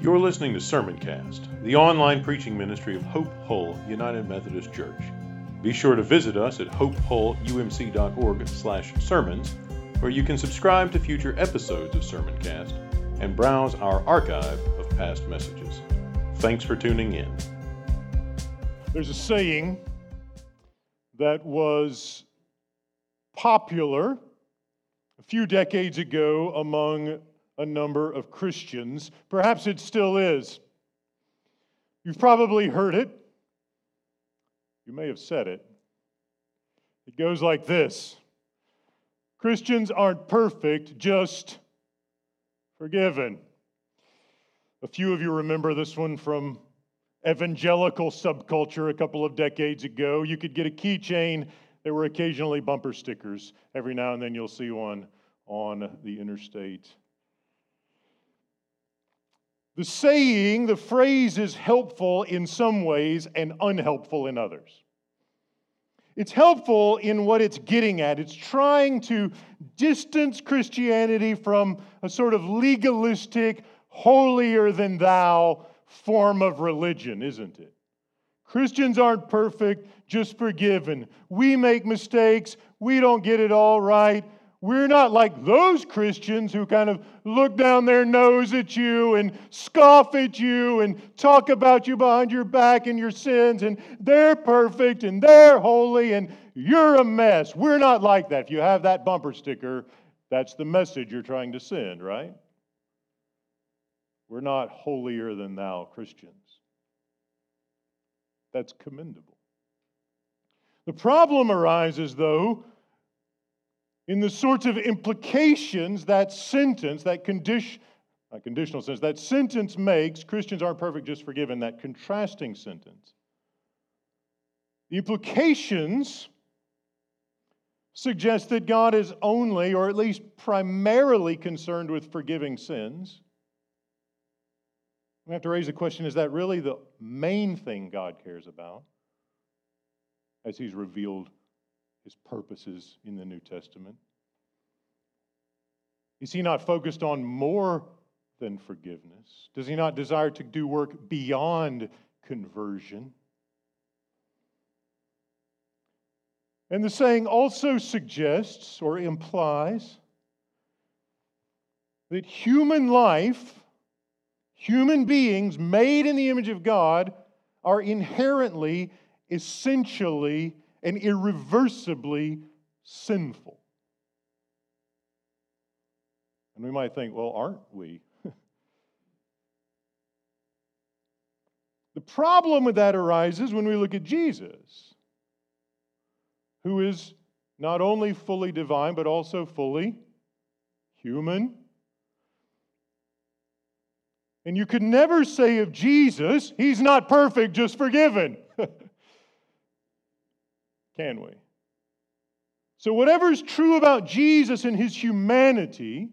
You're listening to Sermoncast, the online preaching ministry of Hope Hull United Methodist Church. Be sure to visit us at hopehullumc.org/sermons, where you can subscribe to future episodes of Sermoncast and browse our archive of past messages. Thanks for tuning in. There's a saying that was popular a few decades ago among a number of Christians. Perhaps it still is. You've probably heard it. You may have said it. It goes like this Christians aren't perfect, just forgiven. A few of you remember this one from evangelical subculture a couple of decades ago. You could get a keychain. There were occasionally bumper stickers. Every now and then you'll see one on the interstate. The saying, the phrase is helpful in some ways and unhelpful in others. It's helpful in what it's getting at. It's trying to distance Christianity from a sort of legalistic, holier than thou form of religion, isn't it? Christians aren't perfect, just forgiven. We make mistakes, we don't get it all right. We're not like those Christians who kind of look down their nose at you and scoff at you and talk about you behind your back and your sins, and they're perfect and they're holy and you're a mess. We're not like that. If you have that bumper sticker, that's the message you're trying to send, right? We're not holier than thou Christians. That's commendable. The problem arises, though, in the sorts of implications that sentence, that condition, conditional sentence, that sentence makes, Christians aren't perfect, just forgiven, that contrasting sentence. The implications suggest that God is only, or at least primarily, concerned with forgiving sins. We have to raise the question is that really the main thing God cares about as He's revealed his purposes in the New Testament? Is he not focused on more than forgiveness? Does he not desire to do work beyond conversion? And the saying also suggests or implies that human life, human beings made in the image of God, are inherently, essentially and irreversibly sinful. And we might think, well, aren't we? the problem with that arises when we look at Jesus, who is not only fully divine, but also fully human. And you could never say of Jesus, he's not perfect, just forgiven. Can we? So, whatever's true about Jesus and his humanity,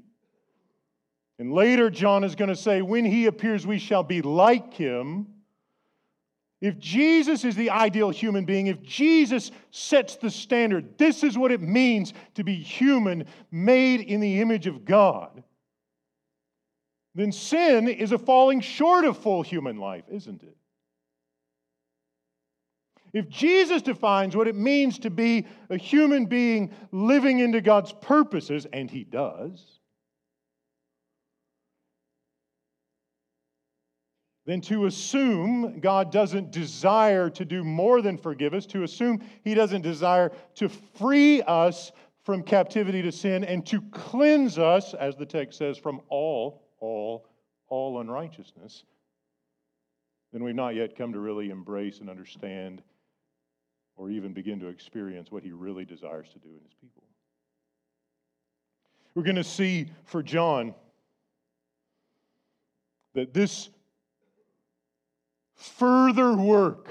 and later John is going to say, when he appears, we shall be like him. If Jesus is the ideal human being, if Jesus sets the standard, this is what it means to be human, made in the image of God, then sin is a falling short of full human life, isn't it? If Jesus defines what it means to be a human being living into God's purposes, and he does, then to assume God doesn't desire to do more than forgive us, to assume he doesn't desire to free us from captivity to sin and to cleanse us, as the text says, from all, all, all unrighteousness, then we've not yet come to really embrace and understand or even begin to experience what he really desires to do in his people. We're going to see for John that this further work,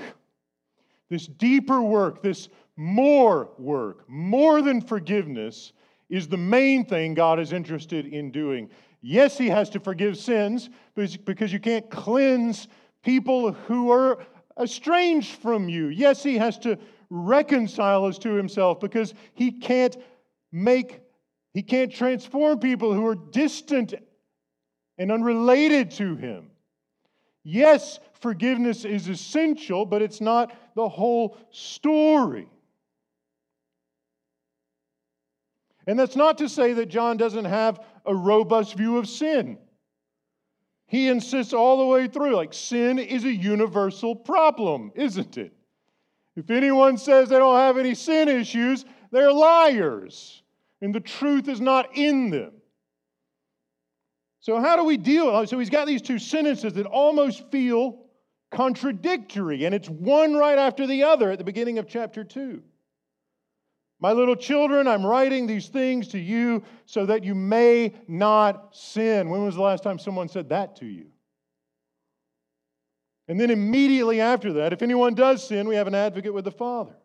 this deeper work, this more work, more than forgiveness, is the main thing God is interested in doing. Yes, He has to forgive sins because you can't cleanse people who are estranged from you. Yes, He has to reconcile us to himself because he can't make, he can't transform people who are distant and unrelated to him. Yes, forgiveness is essential, but it's not the whole story. And that's not to say that John doesn't have a robust view of sin. He insists all the way through like sin is a universal problem, isn't it? If anyone says they don't have any sin issues, they're liars, and the truth is not in them. So, how do we deal? So, he's got these two sentences that almost feel contradictory, and it's one right after the other at the beginning of chapter 2. My little children, I'm writing these things to you so that you may not sin. When was the last time someone said that to you? And then immediately after that, if anyone does sin, we have an advocate with the Father.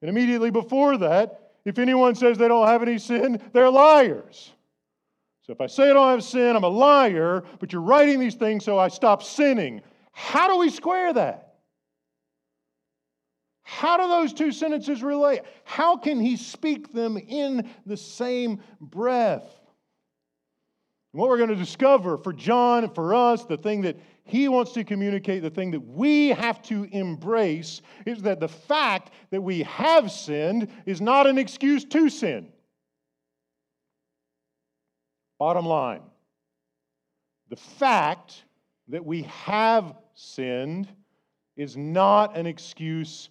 And immediately before that, if anyone says they don't have any sin, they're liars. So if I say I don't have sin, I'm a liar, but you're writing these things so I stop sinning. How do we square that? How do those two sentences relate? How can he speak them in the same breath? And what we're going to discover for John and for us, the thing that he wants to communicate, the thing that we have to embrace, is that the fact that we have sinned is not an excuse to sin. Bottom line the fact that we have sinned is not an excuse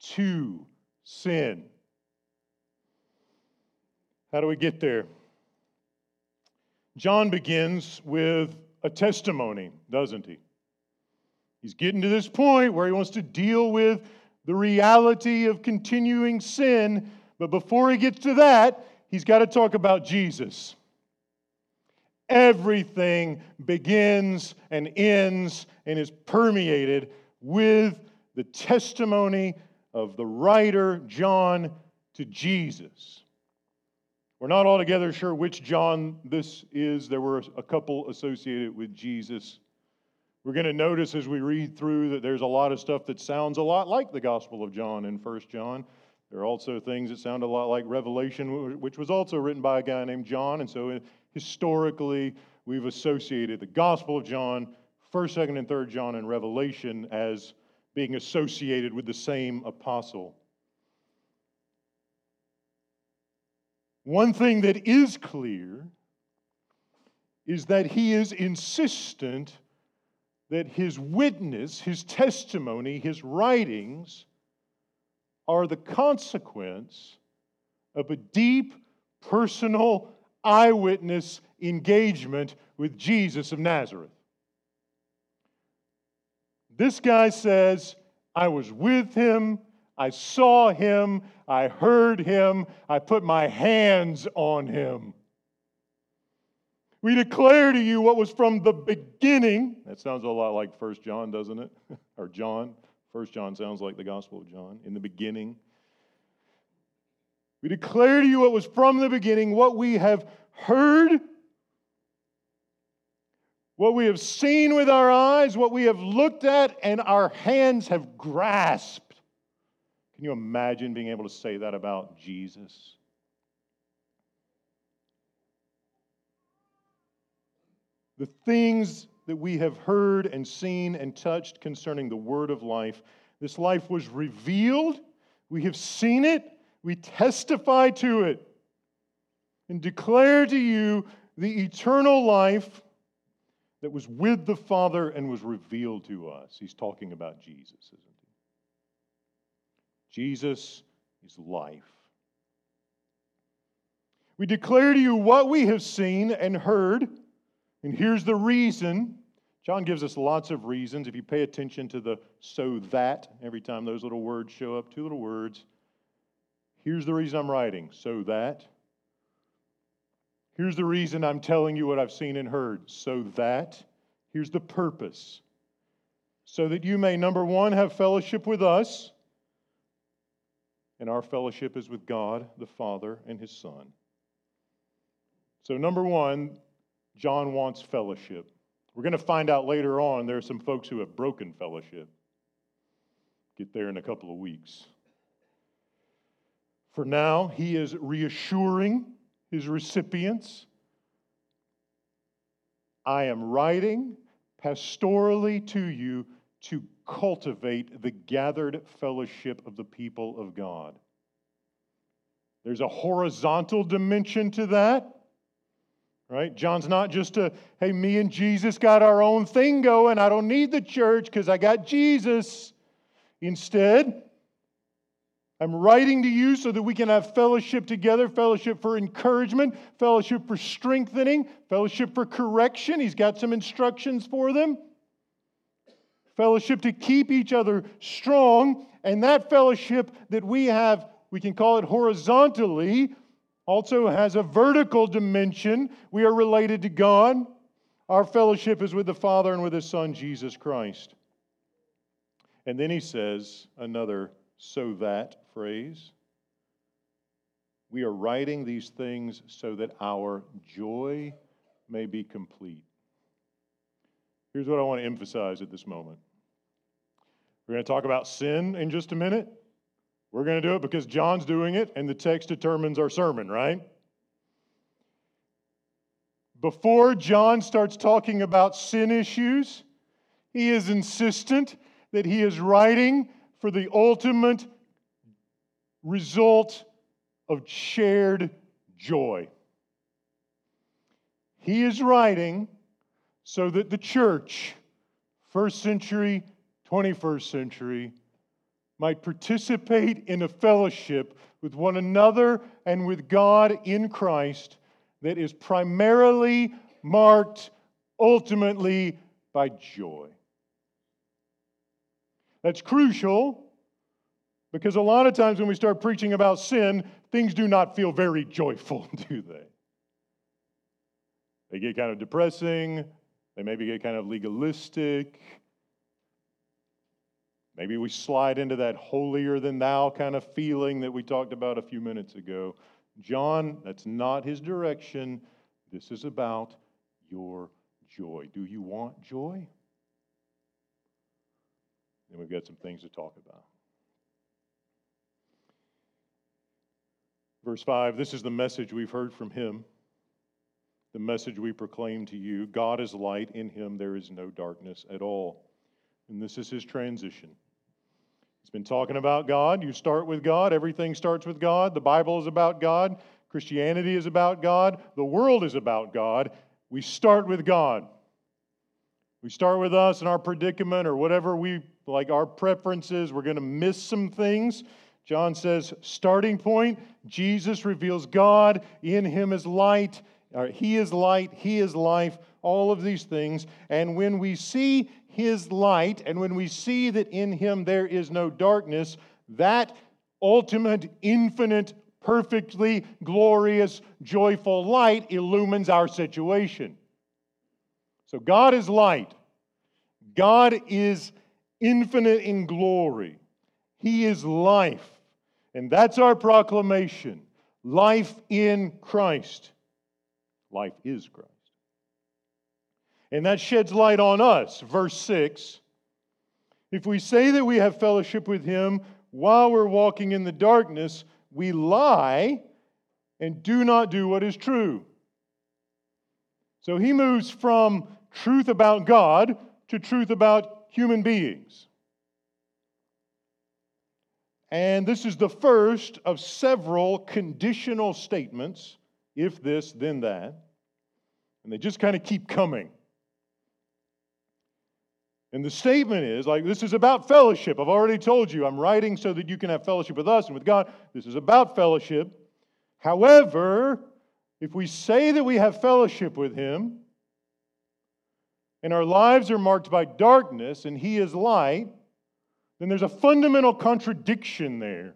to sin. How do we get there? John begins with a testimony, doesn't he? He's getting to this point where he wants to deal with the reality of continuing sin, but before he gets to that, he's got to talk about Jesus. Everything begins and ends and is permeated with the testimony of the writer John to Jesus. We're not altogether sure which John this is. There were a couple associated with Jesus. We're going to notice as we read through that there's a lot of stuff that sounds a lot like the Gospel of John in 1 John. There are also things that sound a lot like Revelation, which was also written by a guy named John. And so uh, historically, we've associated the Gospel of John, 1st, 2nd, and 3rd John, and Revelation as being associated with the same apostle. One thing that is clear is that he is insistent that his witness, his testimony, his writings are the consequence of a deep personal eyewitness engagement with Jesus of Nazareth. This guy says, I was with him, I saw him, I heard him, I put my hands on him. We declare to you what was from the beginning. That sounds a lot like First John, doesn't it? or John. First John sounds like the Gospel of John. In the beginning, we declare to you what was from the beginning, what we have heard, what we have seen with our eyes, what we have looked at, and our hands have grasped. Can you imagine being able to say that about Jesus? The things that we have heard and seen and touched concerning the word of life, this life was revealed. We have seen it we testify to it and declare to you the eternal life that was with the Father and was revealed to us. He's talking about Jesus, isn't he? Jesus is life. We declare to you what we have seen and heard, and here's the reason. John gives us lots of reasons. If you pay attention to the so that, every time those little words show up, two little words, Here's the reason I'm writing so that. Here's the reason I'm telling you what I've seen and heard so that. Here's the purpose so that you may, number one, have fellowship with us. And our fellowship is with God, the Father, and His Son. So, number one, John wants fellowship. We're going to find out later on there are some folks who have broken fellowship. Get there in a couple of weeks. For now, he is reassuring his recipients I am writing pastorally to you to cultivate the gathered fellowship of the people of God. There's a horizontal dimension to that. Right? John's not just a, hey, me and Jesus got our own thing going. I don't need the church because I got Jesus. Instead, I'm writing to you so that we can have fellowship together, fellowship for encouragement, fellowship for strengthening, fellowship for correction. He's got some instructions for them. Fellowship to keep each other strong. And that fellowship that we have, we can call it horizontally, also has a vertical dimension. We are related to God. Our fellowship is with the Father and with His Son, Jesus Christ. And then he says another so that phrase. We are writing these things so that our joy may be complete. Here's what I want to emphasize at this moment. We're going to talk about sin in just a minute. We're going to do it because John's doing it and the text determines our sermon, right? Before John starts talking about sin issues, he is insistent that he is writing for the ultimate result of shared joy. He is writing so that the church, first century, 21st century, might participate in a fellowship with one another and with God in Christ that is primarily marked ultimately by joy. That's crucial because a lot of times when we start preaching about sin, things do not feel very joyful, do they? They get kind of depressing, they maybe get kind of legalistic, Maybe we slide into that holier than thou kind of feeling that we talked about a few minutes ago. John, that's not his direction. This is about your joy. Do you want joy? And we've got some things to talk about. Verse 5 this is the message we've heard from him, the message we proclaim to you God is light, in him there is no darkness at all. And this is his transition. He's been talking about God. You start with God, everything starts with God. The Bible is about God, Christianity is about God, the world is about God. We start with God. We start with us and our predicament or whatever we like our preferences. We're going to miss some things. John says, starting point, Jesus reveals God. In him is light. He is light. He is life. All of these things. And when we see his light, and when we see that in him there is no darkness, that ultimate, infinite, perfectly glorious, joyful light illumines our situation. So God is light. God is infinite in glory. He is life. And that's our proclamation life in Christ. Life is Christ. And that sheds light on us. Verse 6 If we say that we have fellowship with him while we're walking in the darkness, we lie and do not do what is true. So he moves from truth about God to truth about human beings. And this is the first of several conditional statements if this, then that. And they just kind of keep coming. And the statement is like, this is about fellowship. I've already told you, I'm writing so that you can have fellowship with us and with God. This is about fellowship. However, if we say that we have fellowship with Him, and our lives are marked by darkness, and He is light, then there's a fundamental contradiction there,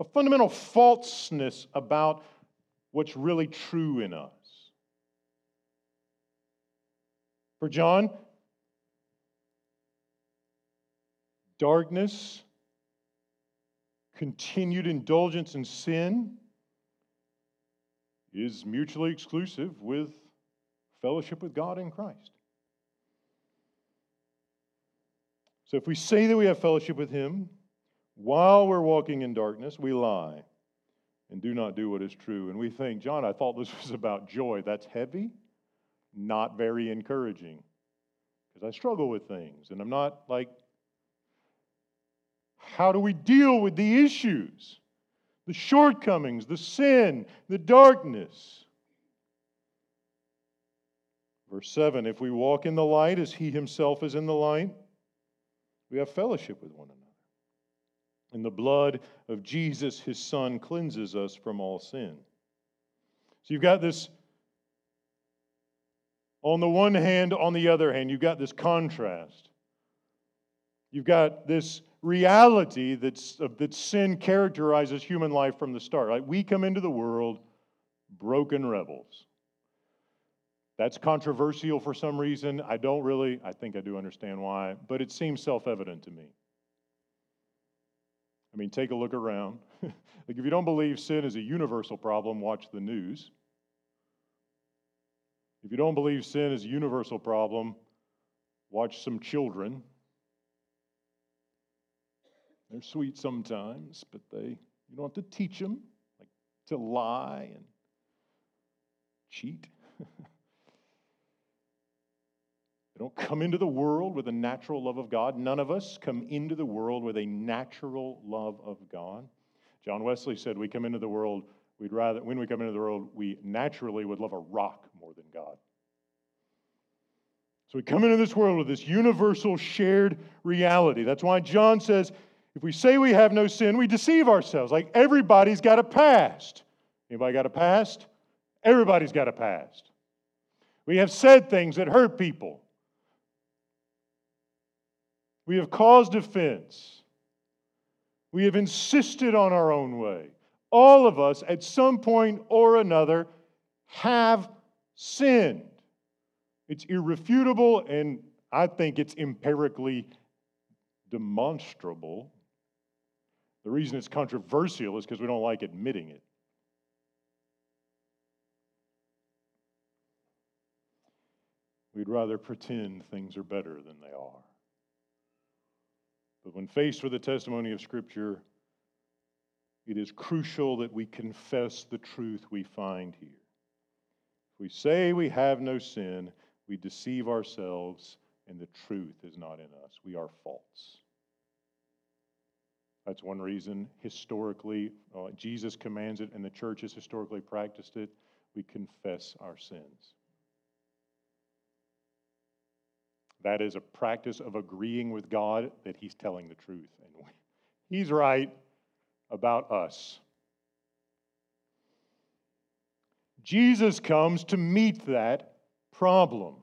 a fundamental falseness about what's really true in us. For John, darkness, continued indulgence in sin is mutually exclusive with fellowship with God in Christ. So if we say that we have fellowship with Him while we're walking in darkness, we lie and do not do what is true. And we think, John, I thought this was about joy. That's heavy, not very encouraging. because I struggle with things and I'm not like, how do we deal with the issues, the shortcomings, the sin, the darkness? Verse 7 If we walk in the light as he himself is in the light, we have fellowship with one another. And the blood of Jesus, his son, cleanses us from all sin. So you've got this on the one hand, on the other hand, you've got this contrast. You've got this reality that's, that sin characterizes human life from the start. Right? We come into the world broken rebels. That's controversial for some reason. I don't really, I think I do understand why, but it seems self evident to me. I mean, take a look around. like, if you don't believe sin is a universal problem, watch the news. If you don't believe sin is a universal problem, watch some children. They're sweet sometimes, but they you don't have to teach them like to lie and cheat. they don't come into the world with a natural love of God. None of us come into the world with a natural love of God. John Wesley said, We come into the world, we'd rather, when we come into the world, we naturally would love a rock more than God. So we come into this world with this universal shared reality. That's why John says, if we say we have no sin, we deceive ourselves. Like everybody's got a past. Anybody got a past? Everybody's got a past. We have said things that hurt people. We have caused offense. We have insisted on our own way. All of us, at some point or another, have sinned. It's irrefutable, and I think it's empirically demonstrable. The reason it's controversial is because we don't like admitting it. We'd rather pretend things are better than they are. But when faced with the testimony of Scripture, it is crucial that we confess the truth we find here. If we say we have no sin, we deceive ourselves, and the truth is not in us. We are false. That's one reason historically, uh, Jesus commands it, and the church has historically practiced it. We confess our sins. That is a practice of agreeing with God that He's telling the truth. And He's right about us. Jesus comes to meet that problem.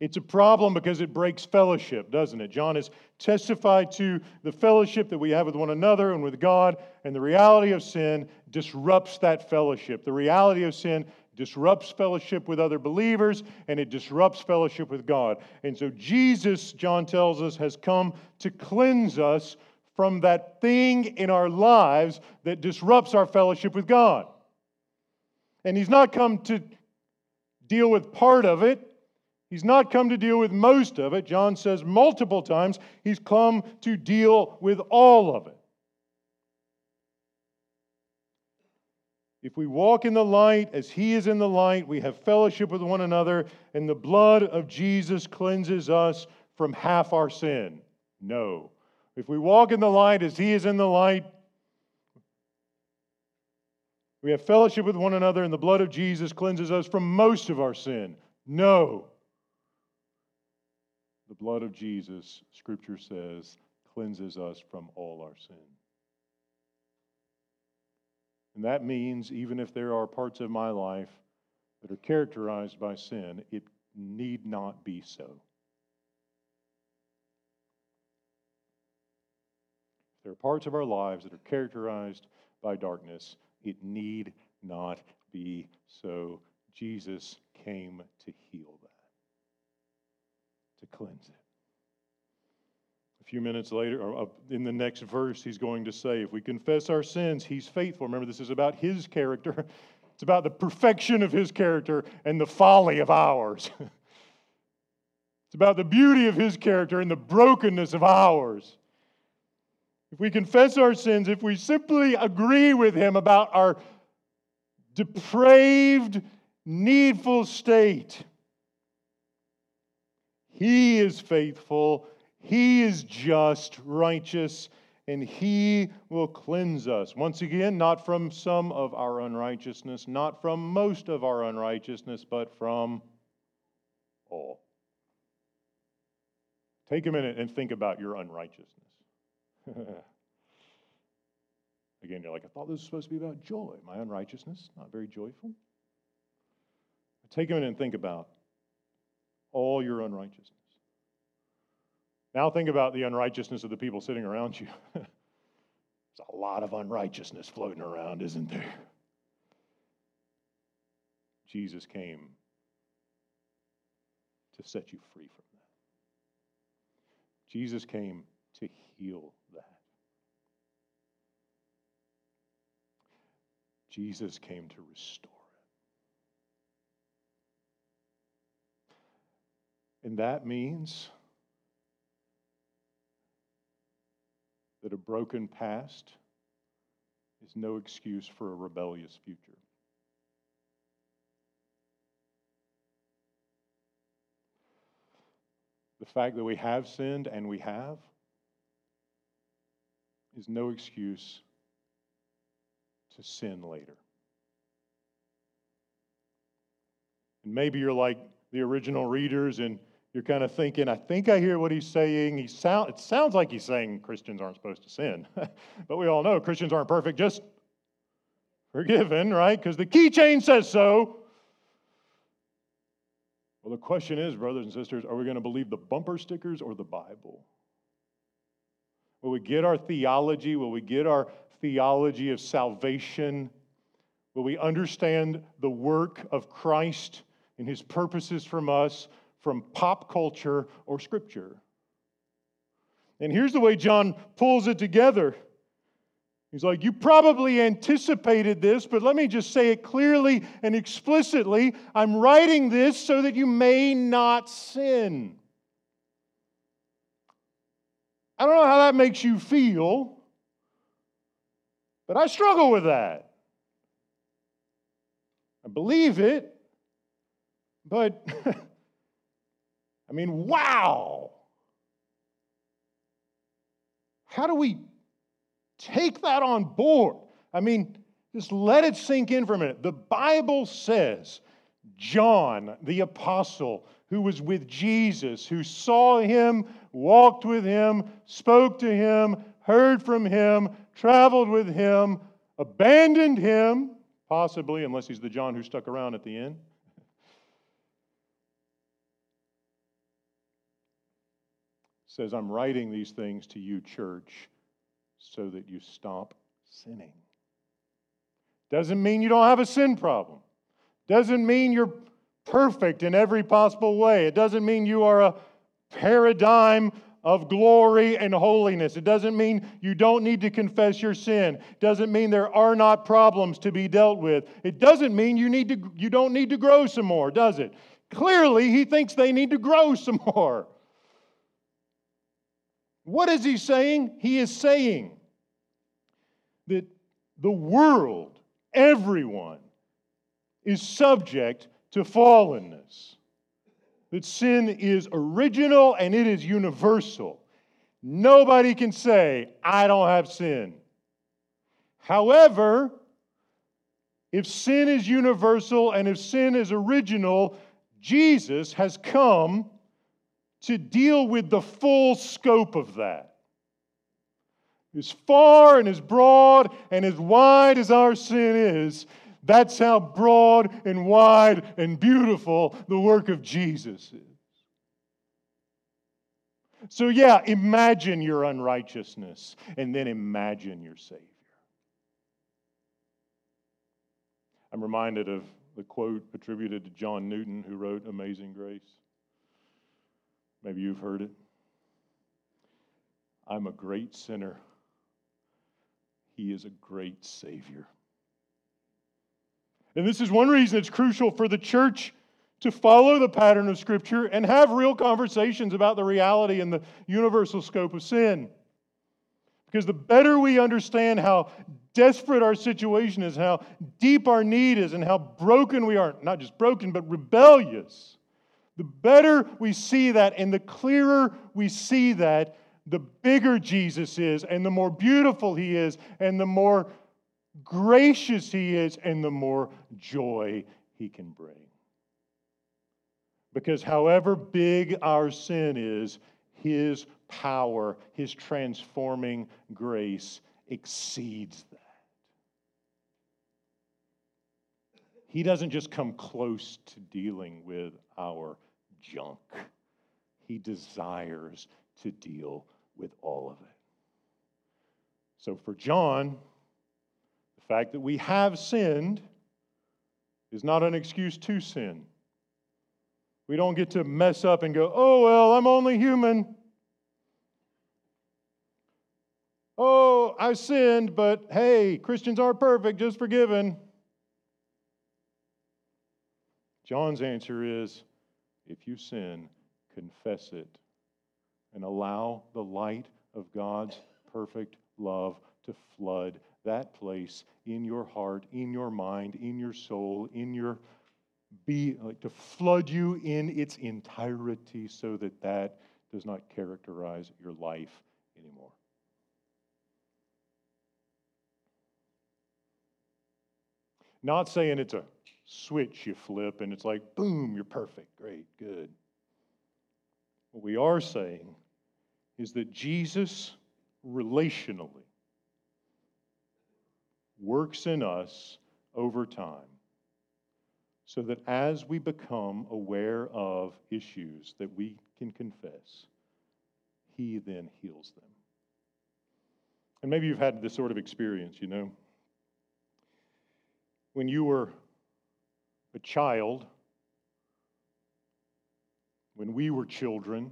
It's a problem because it breaks fellowship, doesn't it? John has testified to the fellowship that we have with one another and with God, and the reality of sin disrupts that fellowship. The reality of sin disrupts fellowship with other believers, and it disrupts fellowship with God. And so Jesus, John tells us, has come to cleanse us from that thing in our lives that disrupts our fellowship with God. And he's not come to deal with part of it. He's not come to deal with most of it. John says multiple times he's come to deal with all of it. If we walk in the light as he is in the light, we have fellowship with one another, and the blood of Jesus cleanses us from half our sin. No. If we walk in the light as he is in the light, we have fellowship with one another, and the blood of Jesus cleanses us from most of our sin. No. The blood of Jesus, Scripture says, cleanses us from all our sin. And that means, even if there are parts of my life that are characterized by sin, it need not be so. If there are parts of our lives that are characterized by darkness, it need not be so. Jesus came to heal that, to cleanse it. Few minutes later, or uh, in the next verse, he's going to say, If we confess our sins, he's faithful. Remember, this is about his character. It's about the perfection of his character and the folly of ours. it's about the beauty of his character and the brokenness of ours. If we confess our sins, if we simply agree with Him about our depraved, needful state, He is faithful, He is just, righteous, and He will cleanse us. Once again, not from some of our unrighteousness, not from most of our unrighteousness, but from all. Take a minute and think about your unrighteousness. Again, you're like, I thought this was supposed to be about joy. My unrighteousness, not very joyful. Take a minute and think about all your unrighteousness. Now think about the unrighteousness of the people sitting around you. There's a lot of unrighteousness floating around, isn't there? Jesus came to set you free from that. Jesus came to heal that. Jesus came to restore it. And that means that a broken past is no excuse for a rebellious future. The fact that we have sinned and we have is no excuse to sin later. And maybe you're like the original readers and you're kind of thinking, I think I hear what he's saying. He sound, it sounds like he's saying Christians aren't supposed to sin. but we all know Christians aren't perfect, just forgiven, right? Because the keychain says so. Well, the question is, brothers and sisters, are we going to believe the bumper stickers or the Bible? Will we get our theology? Will we get our theology of salvation? Will we understand the work of Christ and his purposes from us from pop culture or scripture? And here's the way John pulls it together. He's like, You probably anticipated this, but let me just say it clearly and explicitly. I'm writing this so that you may not sin. I don't know how that makes you feel, but I struggle with that. I believe it, but I mean, wow. How do we take that on board? I mean, just let it sink in for a minute. The Bible says John, the apostle, who was with Jesus, who saw him, walked with him, spoke to him, heard from him, traveled with him, abandoned him, possibly, unless he's the John who stuck around at the end. Says, I'm writing these things to you, church, so that you stop sinning. Doesn't mean you don't have a sin problem. Doesn't mean you're perfect in every possible way. It doesn't mean you are a paradigm of glory and holiness. It doesn't mean you don't need to confess your sin. It doesn't mean there are not problems to be dealt with. It doesn't mean you need to you don't need to grow some more, does it? Clearly, he thinks they need to grow some more. What is he saying? He is saying that the world, everyone, is subject to fallenness. That sin is original and it is universal. Nobody can say, I don't have sin. However, if sin is universal and if sin is original, Jesus has come to deal with the full scope of that. As far and as broad and as wide as our sin is, that's how broad and wide and beautiful the work of Jesus is. So, yeah, imagine your unrighteousness and then imagine your Savior. I'm reminded of the quote attributed to John Newton, who wrote Amazing Grace. Maybe you've heard it. I'm a great sinner. He is a great Savior. And this is one reason it's crucial for the church to follow the pattern of Scripture and have real conversations about the reality and the universal scope of sin. Because the better we understand how desperate our situation is, how deep our need is, and how broken we are not just broken, but rebellious The better we see that and the clearer we see that, the bigger Jesus is, and the more beautiful he is, and the more gracious he is, and the more joy he can bring. Because however big our sin is, his power, his transforming grace exceeds that. He doesn't just come close to dealing with our junk, he desires to deal with all of it. So for John, the fact that we have sinned is not an excuse to sin. We don't get to mess up and go, oh, well, I'm only human. Oh, I sinned, but hey, Christians aren't perfect, just forgiven. John's answer is if you sin, confess it and allow the light of God's perfect love to flood that place in your heart, in your mind, in your soul, in your be like to flood you in its entirety so that that does not characterize your life anymore. Not saying it's a switch you flip and it's like, boom, you're perfect, great, good. What we are saying is that Jesus relationally works in us over time so that as we become aware of issues that we can confess, He then heals them. And maybe you've had this sort of experience, you know. When you were a child, when we were children,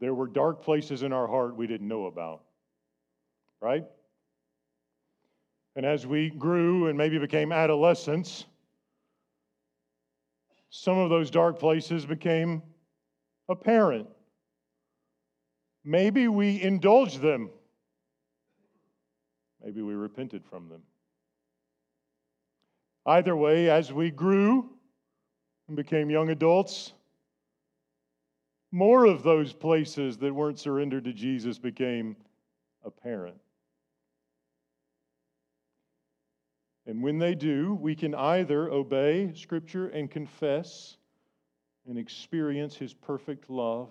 there were dark places in our heart we didn't know about, right? And as we grew and maybe became adolescents, some of those dark places became apparent. Maybe we indulged them. Maybe we repented from them. Either way, as we grew and became young adults, more of those places that weren't surrendered to Jesus became apparent. And when they do, we can either obey Scripture and confess and experience His perfect love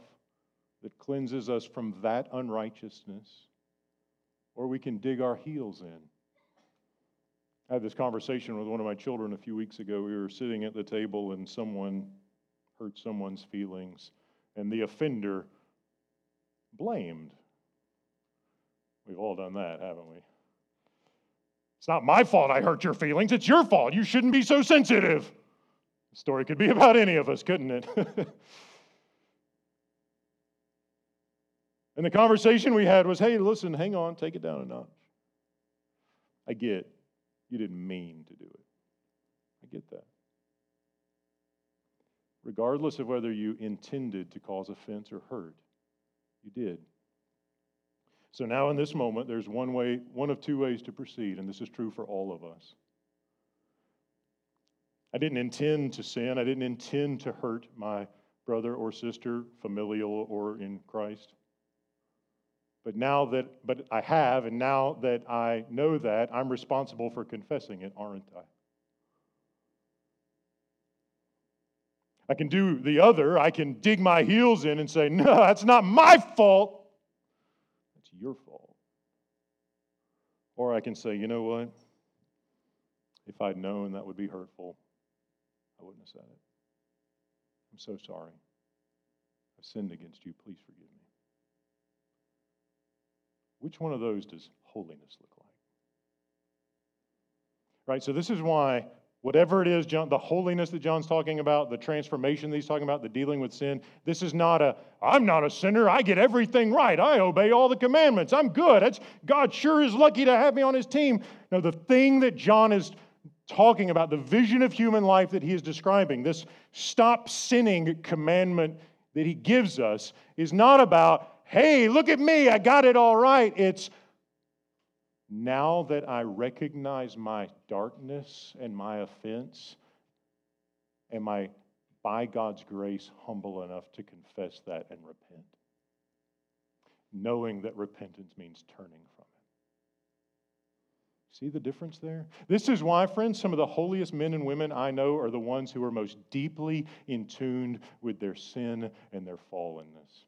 that cleanses us from that unrighteousness, or we can dig our heels in. I had this conversation with one of my children a few weeks ago. We were sitting at the table and someone hurt someone's feelings, and the offender blamed. We've all done that, haven't we? It's not my fault I hurt your feelings. It's your fault. You shouldn't be so sensitive. The story could be about any of us, couldn't it? and the conversation we had was hey, listen, hang on, take it down a notch. I get you didn't mean to do it. I get that. Regardless of whether you intended to cause offense or hurt, you did. So now, in this moment, there's one way, one of two ways to proceed, and this is true for all of us. I didn't intend to sin. I didn't intend to hurt my brother or sister, familial or in Christ. But now that, but I have, and now that I know that, I'm responsible for confessing it, aren't I? I can do the other. I can dig my heels in and say, no, that's not my fault That's your fault. Or I can say, you know what? If I'd known that would be hurtful, I wouldn't have said it. I'm so sorry. I've sinned against you. Please forgive me. Which one of those does holiness look like? Right? So, this is why Whatever it is, John, the holiness that John's talking about, the transformation that he's talking about, the dealing with sin, this is not a, I'm not a sinner. I get everything right. I obey all the commandments. I'm good. That's, God sure is lucky to have me on his team. No, the thing that John is talking about, the vision of human life that he is describing, this stop sinning commandment that he gives us, is not about, hey, look at me, I got it all right. It's, now that I recognize my darkness and my offense, am I, by God's grace, humble enough to confess that and repent, knowing that repentance means turning from it. See the difference there? This is why, friends, some of the holiest men and women I know are the ones who are most deeply in tuned with their sin and their fallenness.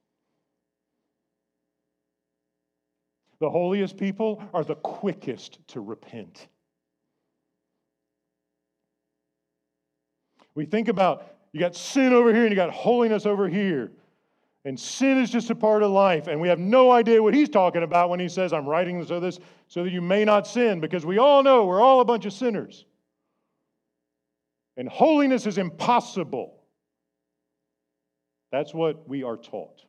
The holiest people are the quickest to repent. We think about you got sin over here and you got holiness over here. And sin is just a part of life. And we have no idea what he's talking about when he says, I'm writing so this so that you may not sin, because we all know we're all a bunch of sinners. And holiness is impossible. That's what we are taught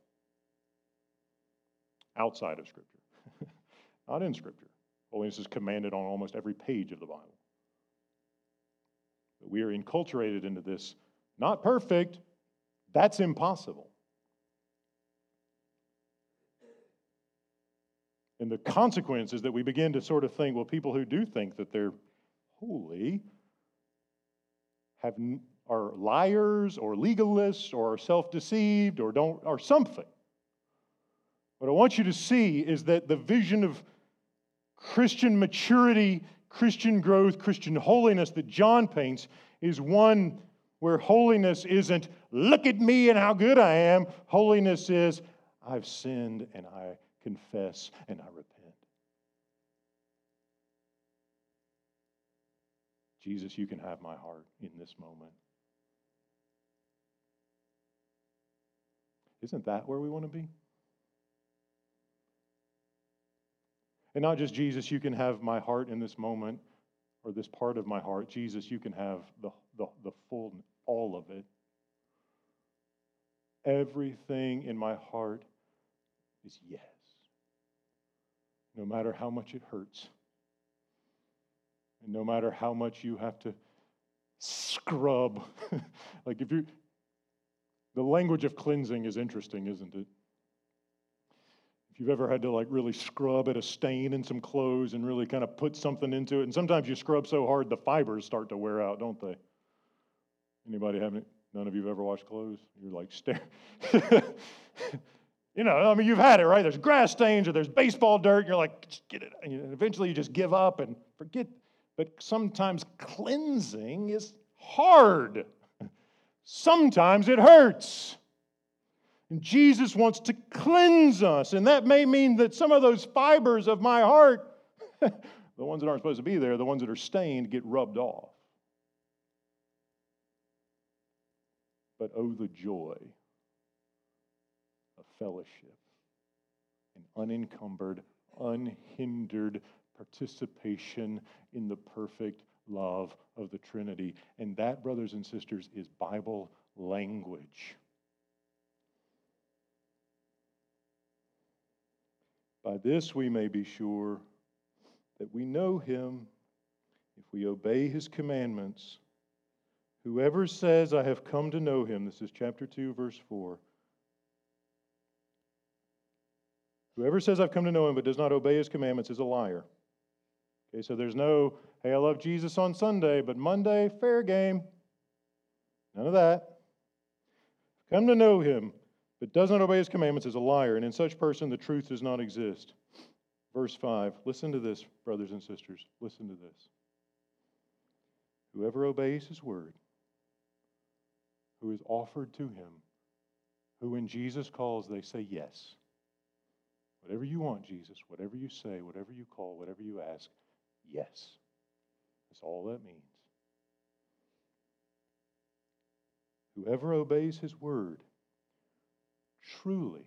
outside of Scripture, not in Scripture. Holiness is commanded on almost every page of the Bible. But we are enculturated into this, not perfect, that's impossible. And the consequence is that we begin to sort of think, well, people who do think that they're holy have are liars or legalists or self-deceived or don't or something. What I want you to see is that the vision of Christian maturity, Christian growth, Christian holiness that John paints is one where holiness isn't, look at me and how good I am. Holiness is, I've sinned and I confess, and I repent. Jesus, you can have my heart in this moment. Isn't that where we want to be? And not just Jesus, you can have my heart in this moment or this part of my heart. Jesus, you can have the, the, the full, all of it. Everything in my heart is yes no matter how much it hurts, and no matter how much you have to scrub. like if you, the language of cleansing is interesting, isn't it? You've ever had to like really scrub at a stain in some clothes and really kind of put something into it, and sometimes you scrub so hard the fibers start to wear out, don't they? Anybody have any? None of you have ever washed clothes? You're like staring. You know, I mean, you've had it, right? There's grass stains or there's baseball dirt, and you're like, get it. And eventually you just give up and forget. But sometimes cleansing is hard. Sometimes it hurts. And Jesus wants to cleanse us. And that may mean that some of those fibers of my heart, the ones that aren't supposed to be there, the ones that are stained, get rubbed off. But oh, the joy of fellowship, an unencumbered, unhindered participation in the perfect love of the Trinity. And that, brothers and sisters, is Bible language. By this we may be sure that we know him if we obey his commandments. Whoever says, I have come to know him, this is chapter 2, verse 4 Whoever says, I've come to know him, but does not obey his commandments is a liar. Okay, so there's no, hey, I love Jesus on Sunday, but Monday, fair game. None of that. Come to know him, but does not obey his commandments is a liar, and in such person the truth does not exist. Verse 5. Listen to this, brothers and sisters. Listen to this. Whoever obeys his word, who is offered to him, who when Jesus calls, they say yes. Whatever you want, Jesus, whatever you say, whatever you call, whatever you ask, yes. That's all that means. Whoever obeys his word, truly,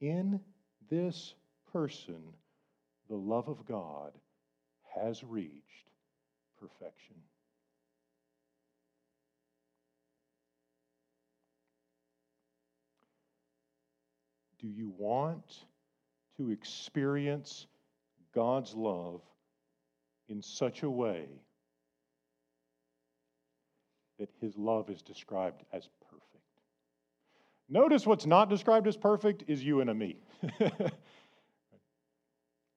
in this person, the love of God has reached perfection. Do you want to experience God's love in such a way that his love is described as? Notice what's not described as perfect is you and a me.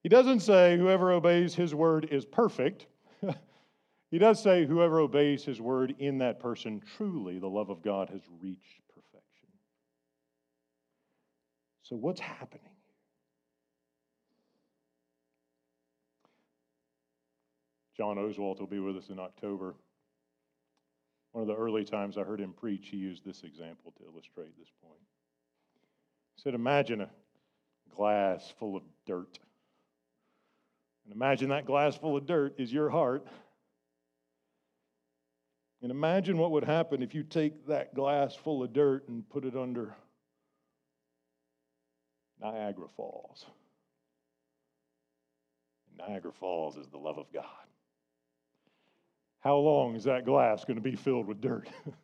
he doesn't say whoever obeys his word is perfect. He does say, whoever obeys his word in that person, truly the love of God has reached perfection. So, what's happening? John Oswalt will be with us in October. One of the early times I heard him preach, he used this example to illustrate this point. He said, Imagine a glass full of dirt. And imagine that glass full of dirt is your heart. And imagine what would happen if you take that glass full of dirt and put it under Niagara Falls. Niagara Falls is the love of God. How long is that glass going to be filled with dirt?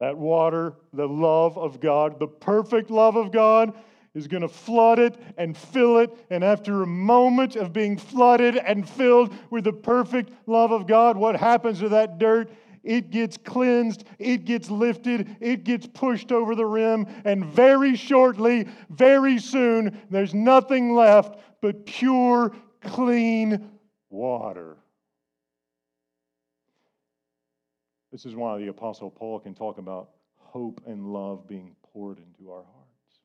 that water, the love of God, the perfect love of God, is going to flood it and fill it. And after a moment of being flooded and filled with the perfect love of God, what happens to that dirt? It gets cleansed, it gets lifted, it gets pushed over the rim, and very shortly, very soon, there's nothing left but pure, clean water. This is why the Apostle Paul can talk about hope and love being poured into our hearts.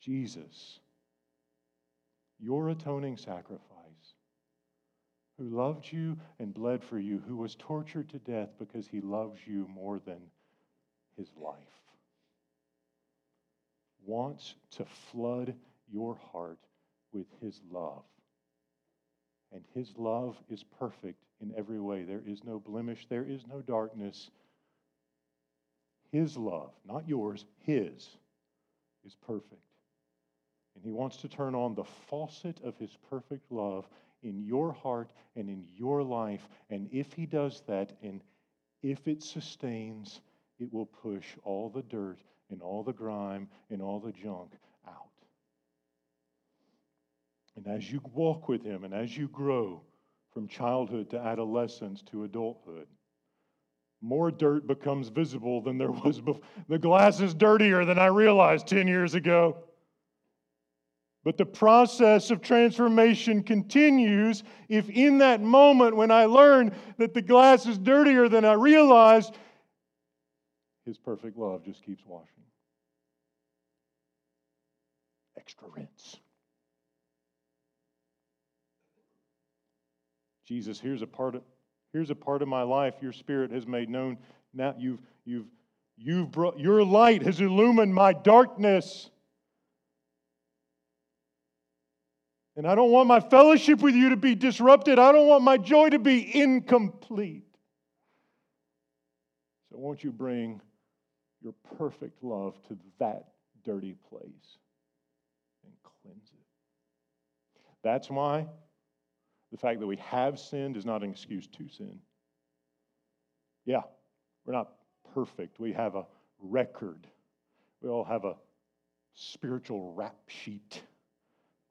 Jesus, your atoning sacrifice, who loved you and bled for you, who was tortured to death because he loves you more than his life, wants to flood your heart with his love. And his love is perfect in every way. There is no blemish, there is no darkness. His love, not yours, his, is perfect. And he wants to turn on the faucet of his perfect love in your heart and in your life. And if he does that, and if it sustains, it will push all the dirt and all the grime and all the junk out. And as you walk with him and as you grow from childhood to adolescence to adulthood, more dirt becomes visible than there was before. The glass is dirtier than I realized 10 years ago. But the process of transformation continues if, in that moment when I learn that the glass is dirtier than I realized, His perfect love just keeps washing. Extra rinse. Jesus, here's a part of here's a part of my life your spirit has made known. Now you've you've you've brought your light has illumined my darkness. And I don't want my fellowship with you to be disrupted. I don't want my joy to be incomplete. So, won't you bring your perfect love to that dirty place and cleanse it? That's why the fact that we have sinned is not an excuse to sin. Yeah, we're not perfect. We have a record, we all have a spiritual rap sheet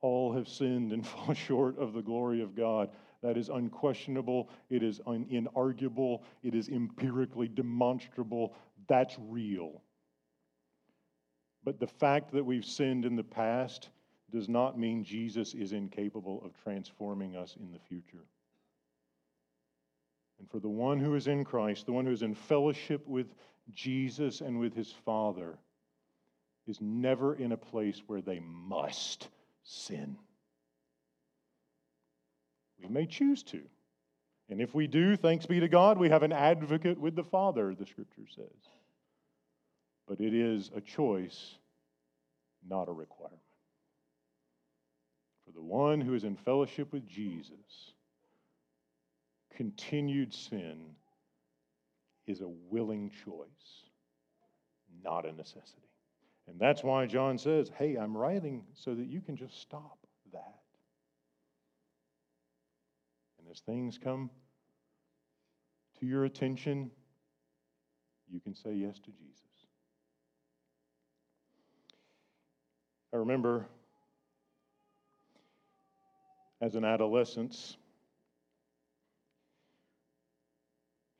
all have sinned and fall short of the glory of God. That is unquestionable. It is un- inarguable. It is empirically demonstrable. That's real. But the fact that we've sinned in the past does not mean Jesus is incapable of transforming us in the future. And for the one who is in Christ, the one who is in fellowship with Jesus and with his Father, is never in a place where they must sin. We may choose to. And if we do, thanks be to God, we have an advocate with the Father, the scripture says. But it is a choice, not a requirement. The one who is in fellowship with Jesus, continued sin is a willing choice, not a necessity. And that's why John says, hey, I'm writing so that you can just stop that. And as things come to your attention, you can say yes to Jesus. I remember as an adolescent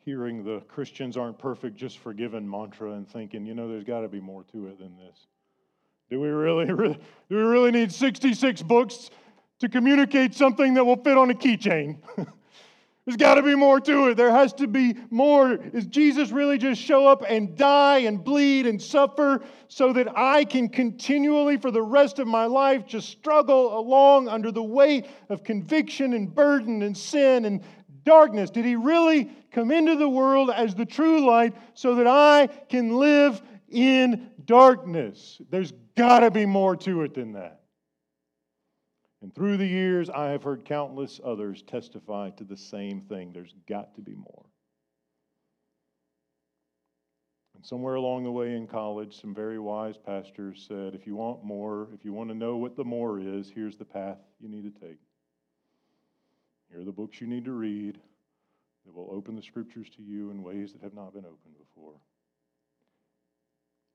hearing the Christians aren't perfect, just forgiven mantra and thinking, you know, there's got to be more to it than this. Do we really, really, do we really need 66 books to communicate something that will fit on a keychain. There's got to be more to it. There has to be more. Is Jesus really just show up and die and bleed and suffer so that I can continually, for the rest of my life, just struggle along under the weight of conviction and burden and sin and darkness? Did he really come into the world as the true light so that I can live in darkness? There's got to be more to it than that. And through the years, I have heard countless others testify to the same thing. There's got to be more. And somewhere along the way in college, some very wise pastors said, if you want more, if you want to know what the more is, here's the path you need to take. Here are the books you need to read that will open the scriptures to you in ways that have not been opened before.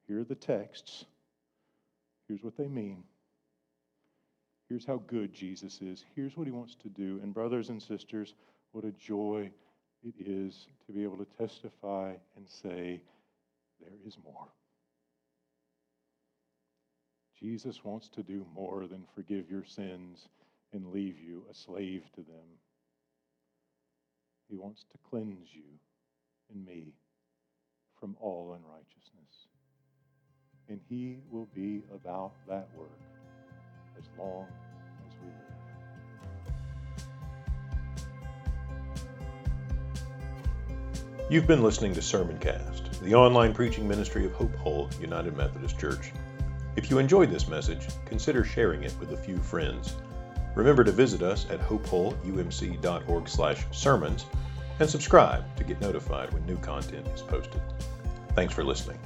Here are the texts. Here's what they mean. Here's how good Jesus is. Here's what he wants to do. And, brothers and sisters, what a joy it is to be able to testify and say, There is more. Jesus wants to do more than forgive your sins and leave you a slave to them. He wants to cleanse you and me from all unrighteousness. And He will be about that work as long as we live. You've been listening to Sermoncast, the online preaching ministry of Hope Hull United Methodist Church. If you enjoyed this message, consider sharing it with a few friends. Remember to visit us at hopehullumc.org/sermons and subscribe to get notified when new content is posted. Thanks for listening.